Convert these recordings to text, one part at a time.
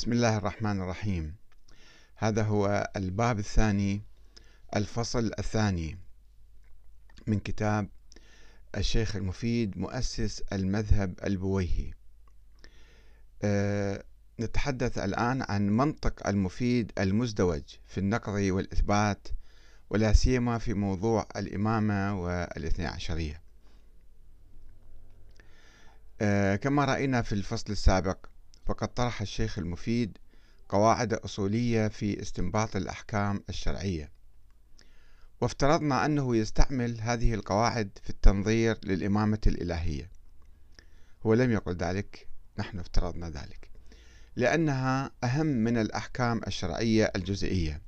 بسم الله الرحمن الرحيم. هذا هو الباب الثاني الفصل الثاني من كتاب الشيخ المفيد مؤسس المذهب البويهي. أه نتحدث الآن عن منطق المفيد المزدوج في النقض والإثبات ولا سيما في موضوع الإمامة والاثنى عشرية. أه كما رأينا في الفصل السابق فقد طرح الشيخ المفيد قواعد أصولية في استنباط الأحكام الشرعية. وافترضنا أنه يستعمل هذه القواعد في التنظير للإمامة الإلهية. هو لم يقل ذلك نحن افترضنا ذلك لأنها أهم من الأحكام الشرعية الجزئية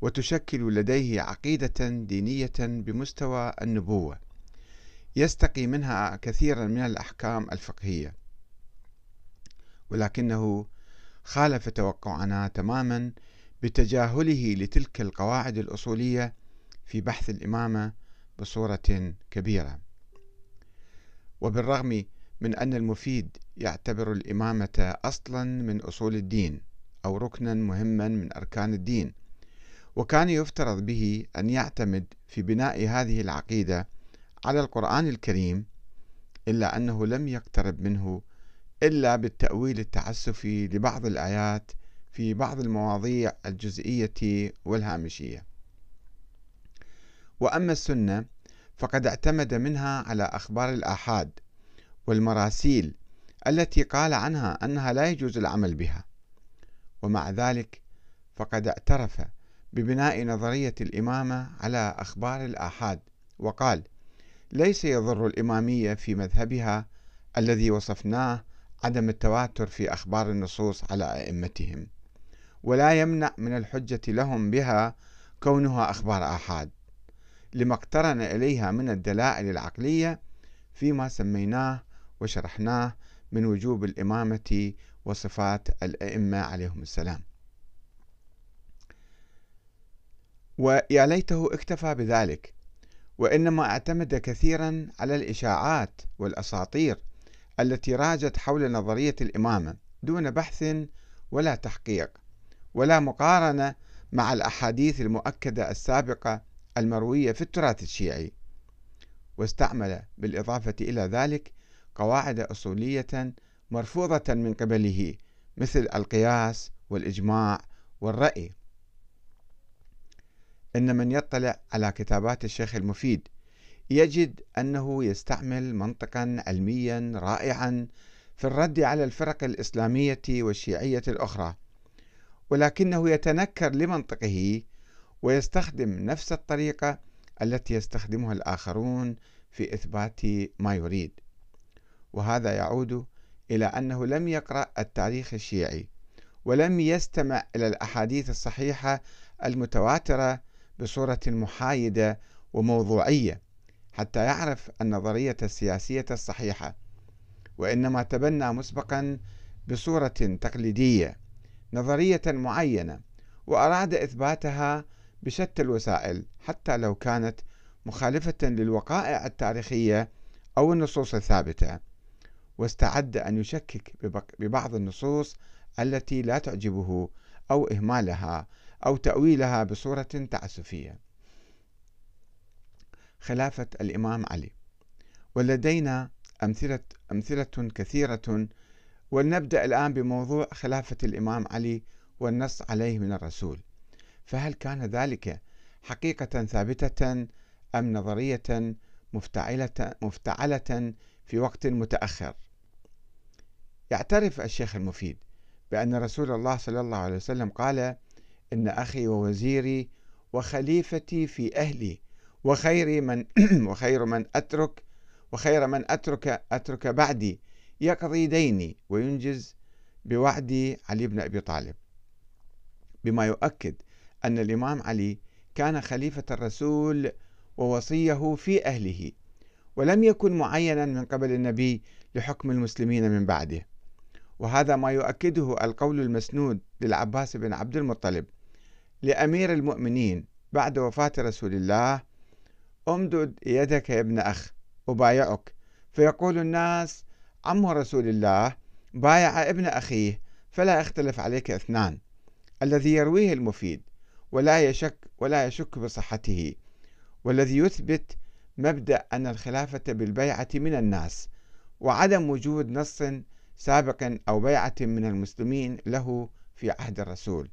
وتشكل لديه عقيدة دينية بمستوى النبوة يستقي منها كثيرا من الأحكام الفقهية. ولكنه خالف توقعنا تماما بتجاهله لتلك القواعد الأصولية في بحث الإمامة بصورة كبيرة. وبالرغم من أن المفيد يعتبر الإمامة أصلا من أصول الدين أو ركنا مهما من أركان الدين وكان يفترض به أن يعتمد في بناء هذه العقيدة على القرآن الكريم إلا أنه لم يقترب منه إلا بالتأويل التعسفي لبعض الآيات في بعض المواضيع الجزئية والهامشية. وأما السنة فقد اعتمد منها على أخبار الآحاد والمراسيل التي قال عنها أنها لا يجوز العمل بها. ومع ذلك فقد اعترف ببناء نظرية الإمامة على أخبار الآحاد وقال ليس يضر الإمامية في مذهبها الذي وصفناه عدم التواتر في أخبار النصوص على أئمتهم ولا يمنع من الحجة لهم بها كونها أخبار آحاد لما اقترن إليها من الدلائل العقلية فيما سميناه وشرحناه من وجوب الإمامة وصفات الأئمة عليهم السلام. ويا ليته اكتفى بذلك وإنما اعتمد كثيرا على الإشاعات والأساطير التي راجت حول نظرية الإمامة دون بحث ولا تحقيق ولا مقارنة مع الأحاديث المؤكدة السابقة المروية في التراث الشيعي. واستعمل بالإضافة إلى ذلك قواعد أصولية مرفوضة من قبله مثل القياس والإجماع والرأي. إن من يطلع على كتابات الشيخ المفيد يجد أنه يستعمل منطقا علميا رائعا في الرد على الفرق الإسلامية والشيعية الأخرى ولكنه يتنكر لمنطقه ويستخدم نفس الطريقة التي يستخدمها الآخرون في إثبات ما يريد. وهذا يعود إلى أنه لم يقرأ التاريخ الشيعي ولم يستمع إلى الأحاديث الصحيحة المتواترة بصورة محايدة وموضوعية. حتى يعرف النظرية السياسية الصحيحة وإنما تبنى مسبقا بصورة تقليدية نظرية معينة وأراد إثباتها بشتى الوسائل حتى لو كانت مخالفة للوقائع التاريخية أو النصوص الثابتة. واستعد أن يشكك ببعض النصوص التي لا تعجبه أو إهمالها أو تأويلها بصورة تعسفية. خلافة الإمام علي. ولدينا أمثلة, أمثلة كثيرة ولنبدأ الآن بموضوع خلافة الإمام علي والنص عليه من الرسول. فهل كان ذلك حقيقة ثابتة أم نظرية مفتعلة, مفتعلة في وقت متأخر؟ يعترف الشيخ المفيد بأن رسول الله صلى الله عليه وسلم قال إن أخي ووزيري وخليفتي في أهلي وخير من وخير من أترك وخير من أترك أترك بعدي يقضي ديني وينجز بوعد علي بن أبي طالب. بما يؤكد أن الإمام علي كان خليفة الرسول ووصيه في أهله ولم يكن معينا من قبل النبي لحكم المسلمين من بعده. وهذا ما يؤكده القول المسنود للعباس بن عبد المطلب لأمير المؤمنين بعد وفاة رسول الله امدد يدك يا ابن أخ أبايعك. فيقول الناس عم رسول الله بايع ابن أخيه فلا يختلف عليك اثنان. الذي يرويه المفيد ولا يشك ولا يشك بصحته. والذي يثبت مبدأ أن الخلافة بالبيعة من الناس وعدم وجود نص سابق أو بيعة من المسلمين له في عهد الرسول.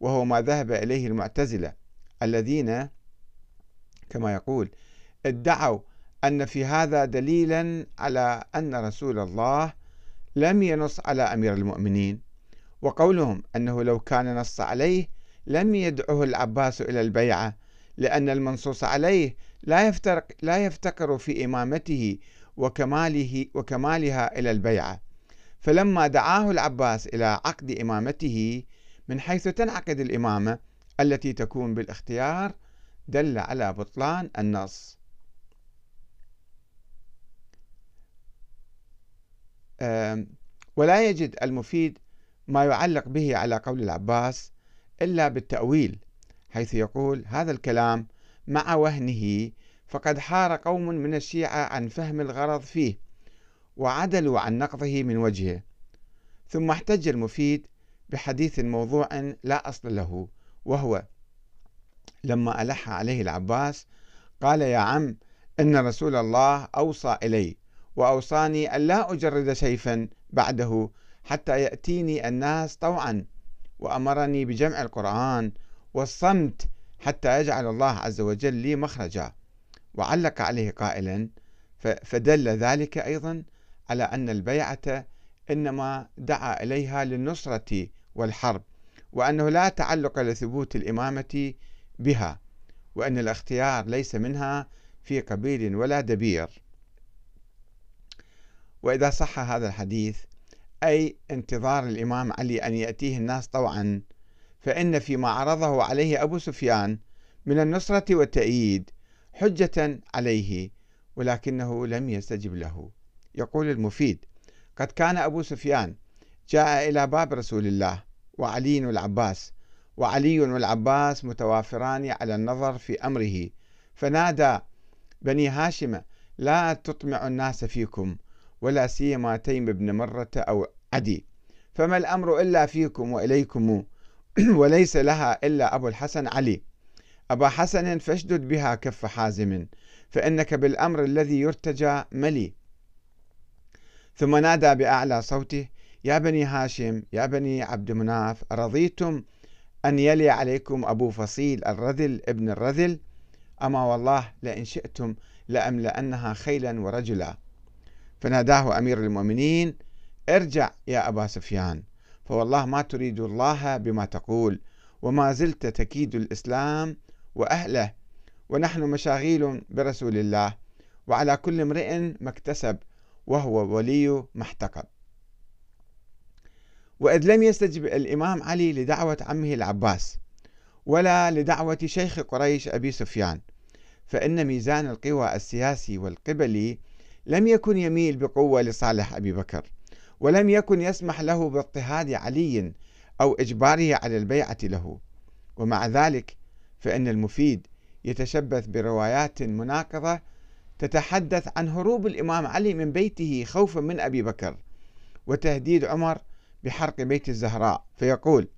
وهو ما ذهب إليه المعتزلة الذين كما يقول ادعوا أن في هذا دليلا على أن رسول الله لم ينص على أمير المؤمنين. وقولهم أنه لو كان نص عليه لم يدعه العباس إلى البيعة لأن المنصوص عليه لا يفترق لا يفتقر في إمامته وكماله وكمالها إلى البيعة. فلما دعاه العباس إلى عقد إمامته من حيث تنعقد الإمامة التي تكون بالاختيار دل على بطلان النص. ولا يجد المفيد ما يعلق به على قول العباس إلا بالتأويل حيث يقول هذا الكلام مع وهنه فقد حار قوم من الشيعة عن فهم الغرض فيه وعدلوا عن نقضه من وجهه ثم احتج المفيد بحديث موضوع لا أصل له وهو لما ألح عليه العباس قال يا عم إن رسول الله أوصى إلي وأوصاني أن لا أجرد سيفا بعده حتى يأتيني الناس طوعا وأمرني بجمع القرآن والصمت حتى يجعل الله عز وجل لي مخرجا وعلق عليه قائلا فدل ذلك أيضا على أن البيعة إنما دعا إليها للنصرة والحرب وأنه لا تعلق لثبوت الإمامة بها وأن الاختيار ليس منها في قبيل ولا دبير. وإذا صح هذا الحديث أي انتظار الإمام علي أن يأتيه الناس طوعا فإن فيما عرضه عليه أبو سفيان من النصرة والتأييد حجة عليه ولكنه لم يستجب له. يقول المفيد قد كان أبو سفيان جاء إلى باب رسول الله وعلي والعباس وعلي والعباس متوافران على النظر في أمره. فنادى بني هاشم لا تطمع الناس فيكم ولا سيما تيم بن مرة أو عدي. فما الأمر إلا فيكم وإليكم؟ وليس لها إلا أبو الحسن علي. أبا حسن فاشدد بها كف حازم فإنك بالأمر الذي يرتجى ملي. ثم نادى بأعلى صوته يا بني هاشم يا بني عبد مناف رضيتم أن يلي عليكم أبو فصيل الرذل ابن الرذل. أما والله لئن شئتم لأملأنها خيلا ورجلا. فناداه أمير المؤمنين ارجع يا أبا سفيان فوالله ما تريد الله بما تقول وما زلت تكيد الإسلام وأهله ونحن مشاغيل برسول الله وعلى كل امرئ ما اكتسب وهو ولي ما احتقب. وإذ لم يستجب الإمام علي لدعوة عمه العباس ولا لدعوة شيخ قريش أبي سفيان فإن ميزان القوى السياسي والقبلي لم يكن يميل بقوة لصالح أبي بكر ولم يكن يسمح له باضطهاد علي أو إجباره على البيعة له. ومع ذلك فإن المفيد يتشبث بروايات مناقضة تتحدث عن هروب الإمام علي من بيته خوفا من أبي بكر وتهديد عمر بحرق بيت الزهراء فيقول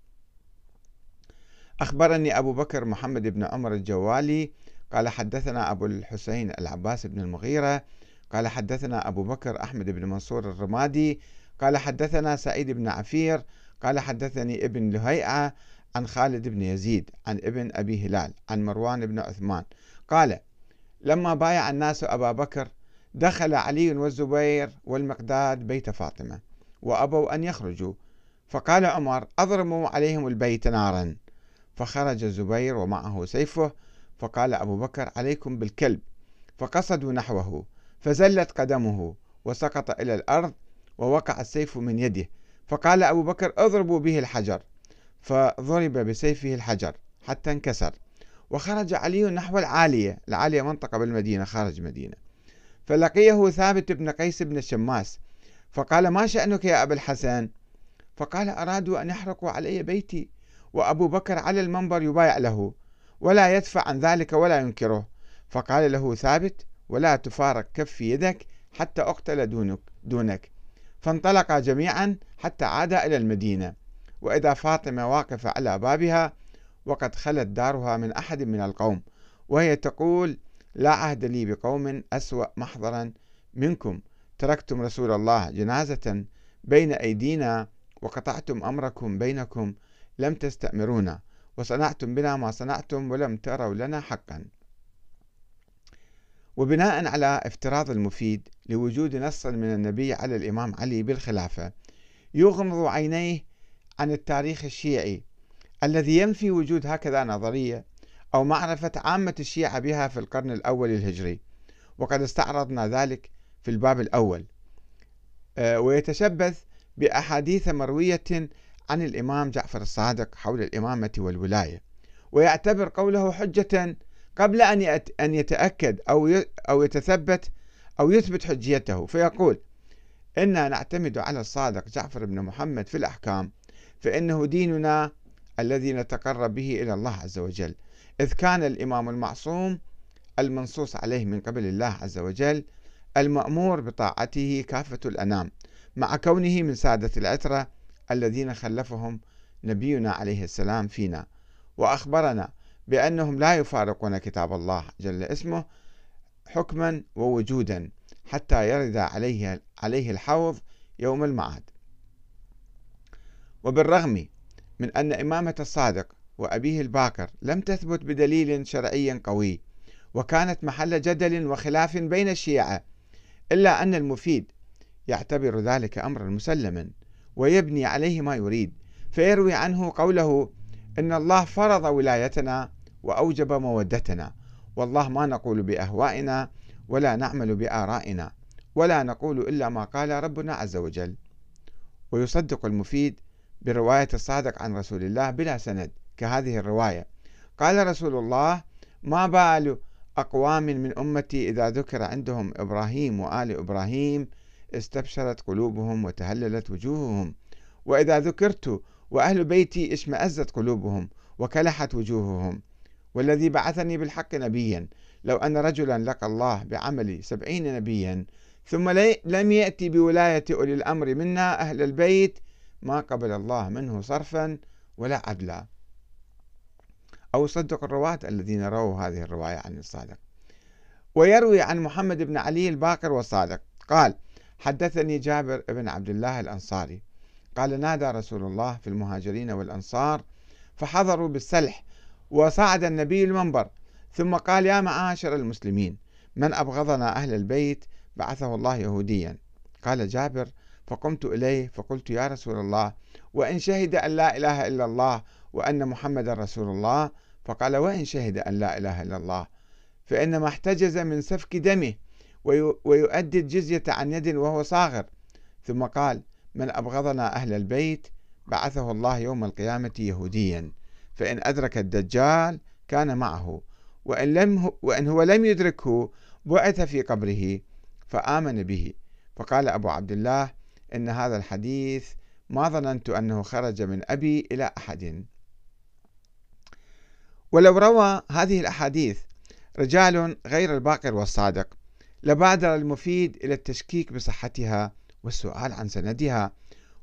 أخبرني أبو بكر محمد بن عمر الجوالي قال حدثنا أبو الحسين العباس بن المغيرة قال حدثنا أبو بكر أحمد بن منصور الرمادي قال حدثنا سعيد بن عفير قال حدثني ابن لهيعة عن خالد بن يزيد عن ابن أبي هلال عن مروان بن عثمان. قال لما بايع الناس أبا بكر دخل علي والزبير والمقداد بيت فاطمة. وأبوا أن يخرجوا. فقال عمر أضرموا عليهم البيت نارا. فخرج الزبير ومعه سيفه. فقال أبو بكر عليكم بالكلب. فقصدوا نحوه. فزلت قدمه وسقط إلى الأرض ووقع السيف من يده. فقال أبو بكر اضربوا به الحجر. فضرب بسيفه الحجر حتى انكسر. وخرج علي نحو العالية. العالية منطقة بالمدينة خارج مدينة. فلقيه ثابت بن قيس بن الشماس فقال ما شأنك يا أبا الحسن؟ فقال أرادوا أن يحرقوا علي بيتي وأبو بكر على المنبر يبايع له ولا يدفع عن ذلك ولا ينكره. فقال له ثابت ولا تفارق كف يدك حتى أقتل دونك, دونك. فانطلقا جميعا حتى عادا إلى المدينة. وإذا فاطمة واقفة على بابها وقد خلت دارها من أحد من القوم. وهي تقول لا عهد لي بقوم أسوأ محضرا منكم. تركتم رسول الله جنازة بين أيدينا وقطعتم أمركم بينكم لم تستأمرونا وصنعتم بنا ما صنعتم ولم تروا لنا حقا. وبناء على افتراض المفيد لوجود نص من النبي على الإمام علي بالخلافة يغمض عينيه عن التاريخ الشيعي الذي ينفي وجود هكذا نظرية أو معرفة عامة الشيعة بها في القرن الأول الهجري. وقد استعرضنا ذلك في الباب الأول. آه، ويتشبث بأحاديث مروية عن الإمام جعفر الصادق حول الإمامة والولاية ويعتبر قوله حجة قبل أن أن يتأكد أو أو يتثبت أو يثبت حجيته. فيقول إنا نعتمد على الصادق جعفر بن محمد في الأحكام فإنه ديننا الذي نتقرب به إلى الله عز وجل. إذ كان الإمام المعصوم المنصوص عليه من قبل الله عز وجل المأمور بطاعته كافة الأنام مع كونه من سادة العترة الذين خلفهم نبينا عليه السلام فينا وأخبرنا بأنهم لا يفارقون كتاب الله جل اسمه حكما ووجودا حتى يرد عليه عليه الحوض يوم المعاد. وبالرغم من أن إمامة الصادق وأبيه الباكر لم تثبت بدليل شرعي قوي وكانت محل جدل وخلاف بين الشيعة إلا أن المفيد يعتبر ذلك أمرا مسلما ويبني عليه ما يريد. فيروي عنه قوله إن الله فرض ولايتنا وأوجب مودتنا. والله ما نقول بأهوائنا ولا نعمل بآرائنا ولا نقول إلا ما قال ربنا عز وجل. ويصدق المفيد برواية الصادق عن رسول الله بلا سند كهذه الرواية قال رسول الله ما بال أقوام من أمتي إذا ذكر عندهم إبراهيم وآل إبراهيم استبشرت قلوبهم وتهللت وجوههم. وإذا ذكرت وأهل بيتي اشمأزت قلوبهم وكلحت وجوههم. والذي بعثني بالحق نبيا لو أن رجلا لقى الله بعمل سبعين نبيا. ثم لم يأتي بولاية أولي الأمر منا أهل البيت ما قبل الله منه صرفا ولا عدلا. أو صدق الرواة الذين رووا هذه الرواية عن الصادق. ويروي عن محمد بن علي الباقر والصادق. قال حدثني جابر بن عبد الله الأنصاري. قال نادى رسول الله في المهاجرين والأنصار فحضروا بالسلح وصعد النبي المنبر. ثم قال يا معاشر المسلمين من أبغضنا أهل البيت بعثه الله يهوديا. قال جابر فقمت إليه فقلت يا رسول الله وإن شهد أن لا إله إلا الله وأن محمد رسول الله فقال وإن شهد أن لا إله إلا الله فإنما احتجز من سفك دمه ويؤدي الجزية عن يد وهو صاغر. ثم قال من أبغضنا أهل البيت بعثه الله يوم القيامة يهوديا فإن أدرك الدجال كان معه وإن, لم وإن هو لم يدركه بعث في قبره فآمن به. فقال أبو عبد الله إن هذا الحديث ما ظننت أنه خرج من أبي إلى أحد. ولو روى هذه الأحاديث رجال غير الباقر والصادق لبادر المفيد إلى التشكيك بصحتها والسؤال عن سندها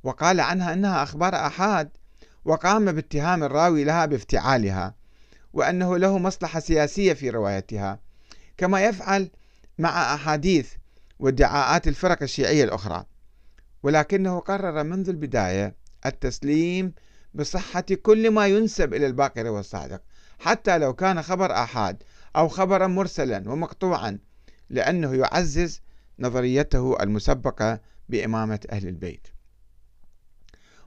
وقال عنها أنها أخبار أحاد وقام باتهام الراوي لها بافتعالها وأنه له مصلحة سياسية في روايتها كما يفعل مع أحاديث وادعاءات الفرق الشيعية الأخرى. ولكنه قرر منذ البداية التسليم بصحة كل ما ينسب إلى الباقر والصادق. حتى لو كان خبر آحاد أو خبرا مرسلا ومقطوعا لأنه يعزز نظريته المسبقة بإمامة أهل البيت.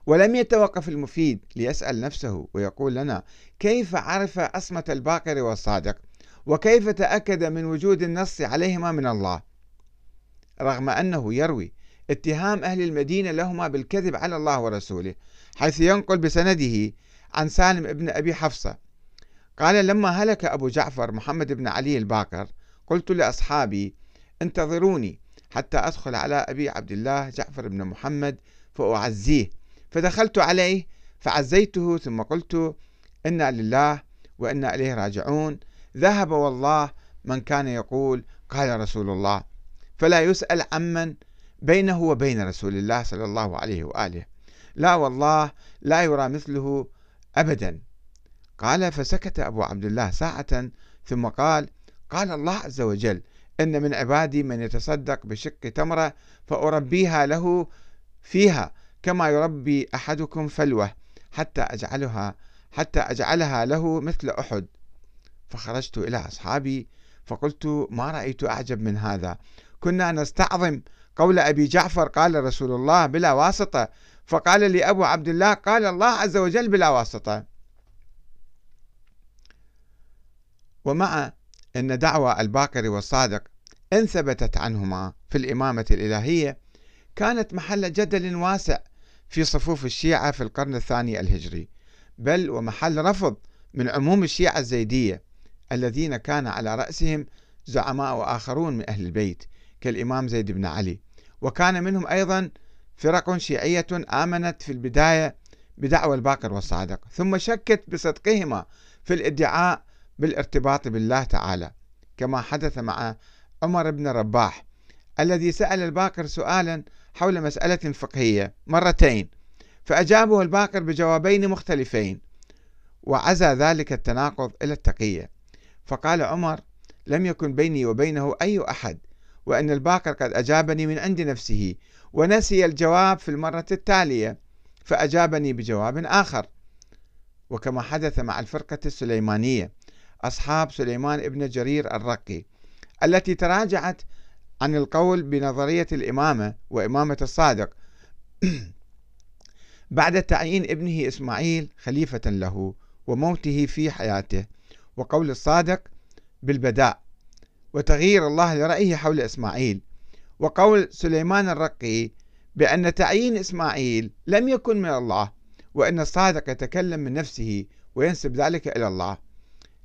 ولم يتوقف المفيد ليسأل نفسه ويقول لنا كيف عرف أصمة الباقر والصادق؟ وكيف تأكد من وجود النص عليهما من الله؟ رغم أنه يروي اتهام أهل المدينة لهما بالكذب على الله ورسوله حيث ينقل بسنده عن سالم ابن أبي حفصة قال لما هلك أبو جعفر محمد بن علي الباقر قلت لأصحابي انتظروني حتى أدخل على أبي عبد الله جعفر بن محمد فأعزيه. فدخلت عليه فعزيته ثم قلت إنا لله وإنا إليه راجعون. ذهب والله من كان يقول قال رسول الله. فلا يسأل عمن بينه وبين رسول الله صلى الله عليه وآله. لا والله لا يرى مثله أبدا. قال فسكت أبو عبد الله ساعة ثم قال قال الله عز وجل إن من عبادي من يتصدق بشق تمرة فأربيها له فيها كما يربي أحدكم فلوة حتى أجعلها حتى أجعلها له مثل أحد فخرجت إلى أصحابي فقلت ما رأيت أعجب من هذا؟ كنا نستعظم قول أبي جعفر قال رسول الله بلا واسطة فقال لي أبو عبد الله قال الله عز وجل بلا واسطة ومع أن دعوى الباقر والصادق إن ثبتت عنهما في الإمامة الإلهية كانت محل جدل واسع في صفوف الشيعة في القرن الثاني الهجري بل ومحل رفض من عموم الشيعة الزيدية الذين كان على رأسهم زعماء آخرون من أهل البيت كالإمام زيد بن علي. وكان منهم أيضا فرق شيعية آمنت في البداية بدعوى الباقر والصادق ثم شكت بصدقهما في الادعاء بالارتباط بالله تعالى كما حدث مع عمر بن رباح الذي سأل الباقر سؤالا حول مسألة فقهية مرتين فأجابه الباقر بجوابين مختلفين وعزى ذلك التناقض إلى التقية. فقال عمر لم يكن بيني وبينه أي أحد وأن الباقر قد أجابني من عند نفسه ونسي الجواب في المرة التالية فأجابني بجواب آخر. وكما حدث مع الفرقة السليمانية. أصحاب سليمان ابن جرير الرقي التي تراجعت عن القول بنظرية الإمامة وإمامة الصادق. بعد تعيين ابنه إسماعيل خليفة له وموته في حياته وقول الصادق بالبداء وتغيير الله لرأيه حول إسماعيل وقول سليمان الرقي بأن تعيين إسماعيل لم يكن من الله وأن الصادق يتكلم من نفسه وينسب ذلك إلى الله.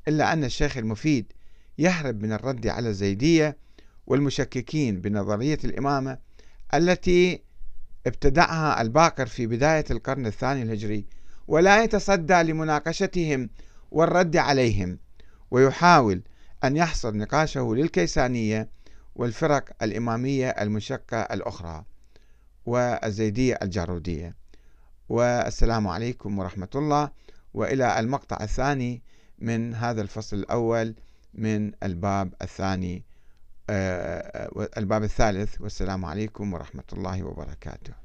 إلا أن الشيخ المفيد يهرب من الرد على الزيدية والمشككين بنظرية الإمامة التي ابتدعها الباقر في بداية القرن الثاني الهجري ولا يتصدى لمناقشتهم والرد عليهم ويحاول أن يحصر نقاشه للكيسانية والفرق الإمامية المشقة الأخرى والزيدية الجارودية. والسلام عليكم ورحمة الله وإلى المقطع الثاني من هذا الفصل الأول من الباب الثاني آه، آه، الباب الثالث. والسلام عليكم ورحمة الله وبركاته.